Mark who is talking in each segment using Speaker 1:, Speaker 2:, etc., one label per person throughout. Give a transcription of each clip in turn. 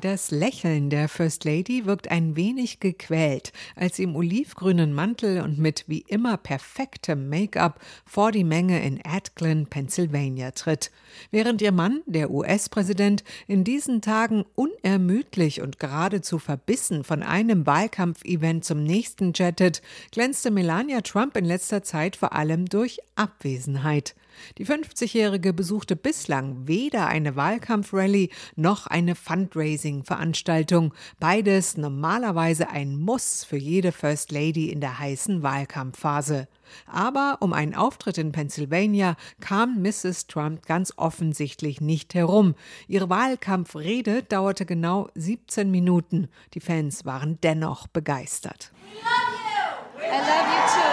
Speaker 1: Das Lächeln der First Lady wirkt ein wenig gequält, als sie im olivgrünen Mantel und mit wie immer perfektem Make-up vor die Menge in Atglen, Pennsylvania tritt. Während ihr Mann, der US-Präsident, in diesen Tagen unermüdlich und geradezu verbissen von einem Wahlkampfevent zum nächsten jettet, glänzte Melania Trump in letzter Zeit vor allem durch Abwesenheit. Die 50-Jährige besuchte bislang weder eine Wahlkampfrallye noch eine Fundraising-Veranstaltung. Beides normalerweise ein Muss für jede First Lady in der heißen Wahlkampfphase. Aber um einen Auftritt in Pennsylvania kam Mrs. Trump ganz offensichtlich nicht herum. Ihre Wahlkampfrede dauerte genau 17 Minuten. Die Fans waren dennoch begeistert.
Speaker 2: I love you too.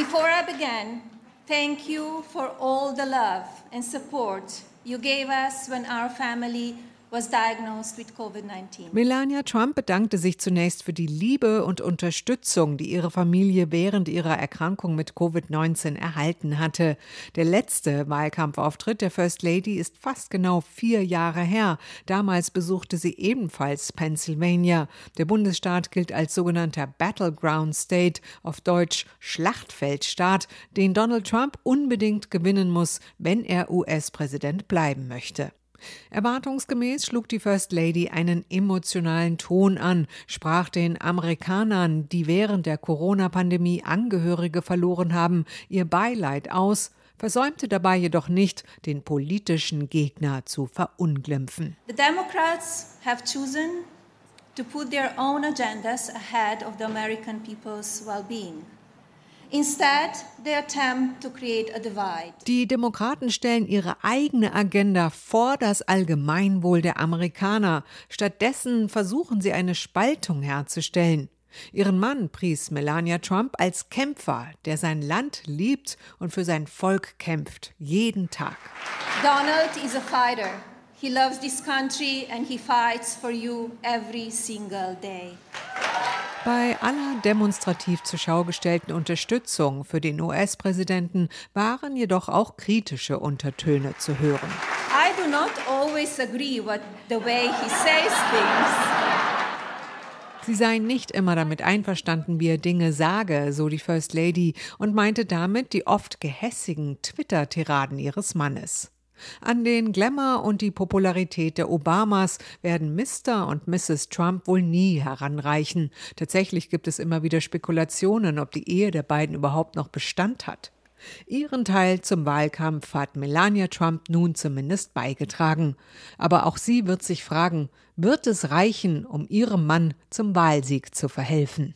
Speaker 2: Before I begin, thank you for all the love and support you gave us when our family
Speaker 1: Melania Trump bedankte sich zunächst für die Liebe und Unterstützung, die ihre Familie während ihrer Erkrankung mit Covid-19 erhalten hatte. Der letzte Wahlkampfauftritt der First Lady ist fast genau vier Jahre her. Damals besuchte sie ebenfalls Pennsylvania. Der Bundesstaat gilt als sogenannter Battleground State, auf Deutsch Schlachtfeldstaat, den Donald Trump unbedingt gewinnen muss, wenn er US-Präsident bleiben möchte. Erwartungsgemäß schlug die First Lady einen emotionalen Ton an, sprach den Amerikanern, die während der Corona-Pandemie Angehörige verloren haben, ihr Beileid aus, versäumte dabei jedoch nicht, den politischen Gegner zu verunglimpfen.
Speaker 2: The Democrats have chosen to put their own agendas ahead of the American people's well-being.
Speaker 1: Die Demokraten stellen ihre eigene Agenda vor das Allgemeinwohl der Amerikaner. Stattdessen versuchen sie eine Spaltung herzustellen. Ihren Mann pries Melania Trump als Kämpfer, der sein Land liebt und für sein Volk kämpft, jeden Tag.
Speaker 2: Donald is a fighter. He loves this country and he fights for you every single day.
Speaker 1: Bei aller demonstrativ zur Schau gestellten Unterstützung für den US-Präsidenten waren jedoch auch kritische Untertöne zu hören.
Speaker 2: I do not always agree with the way he says things.
Speaker 1: Sie seien nicht immer damit einverstanden, wie er Dinge sage, so die First Lady, und meinte damit die oft gehässigen Twitter-Tiraden ihres Mannes. An den Glamour und die Popularität der Obamas werden Mr. und Mrs. Trump wohl nie heranreichen. Tatsächlich gibt es immer wieder Spekulationen, ob die Ehe der beiden überhaupt noch Bestand hat. Ihren Teil zum Wahlkampf hat Melania Trump nun zumindest beigetragen. Aber auch sie wird sich fragen, wird es reichen, um ihrem Mann zum Wahlsieg zu verhelfen?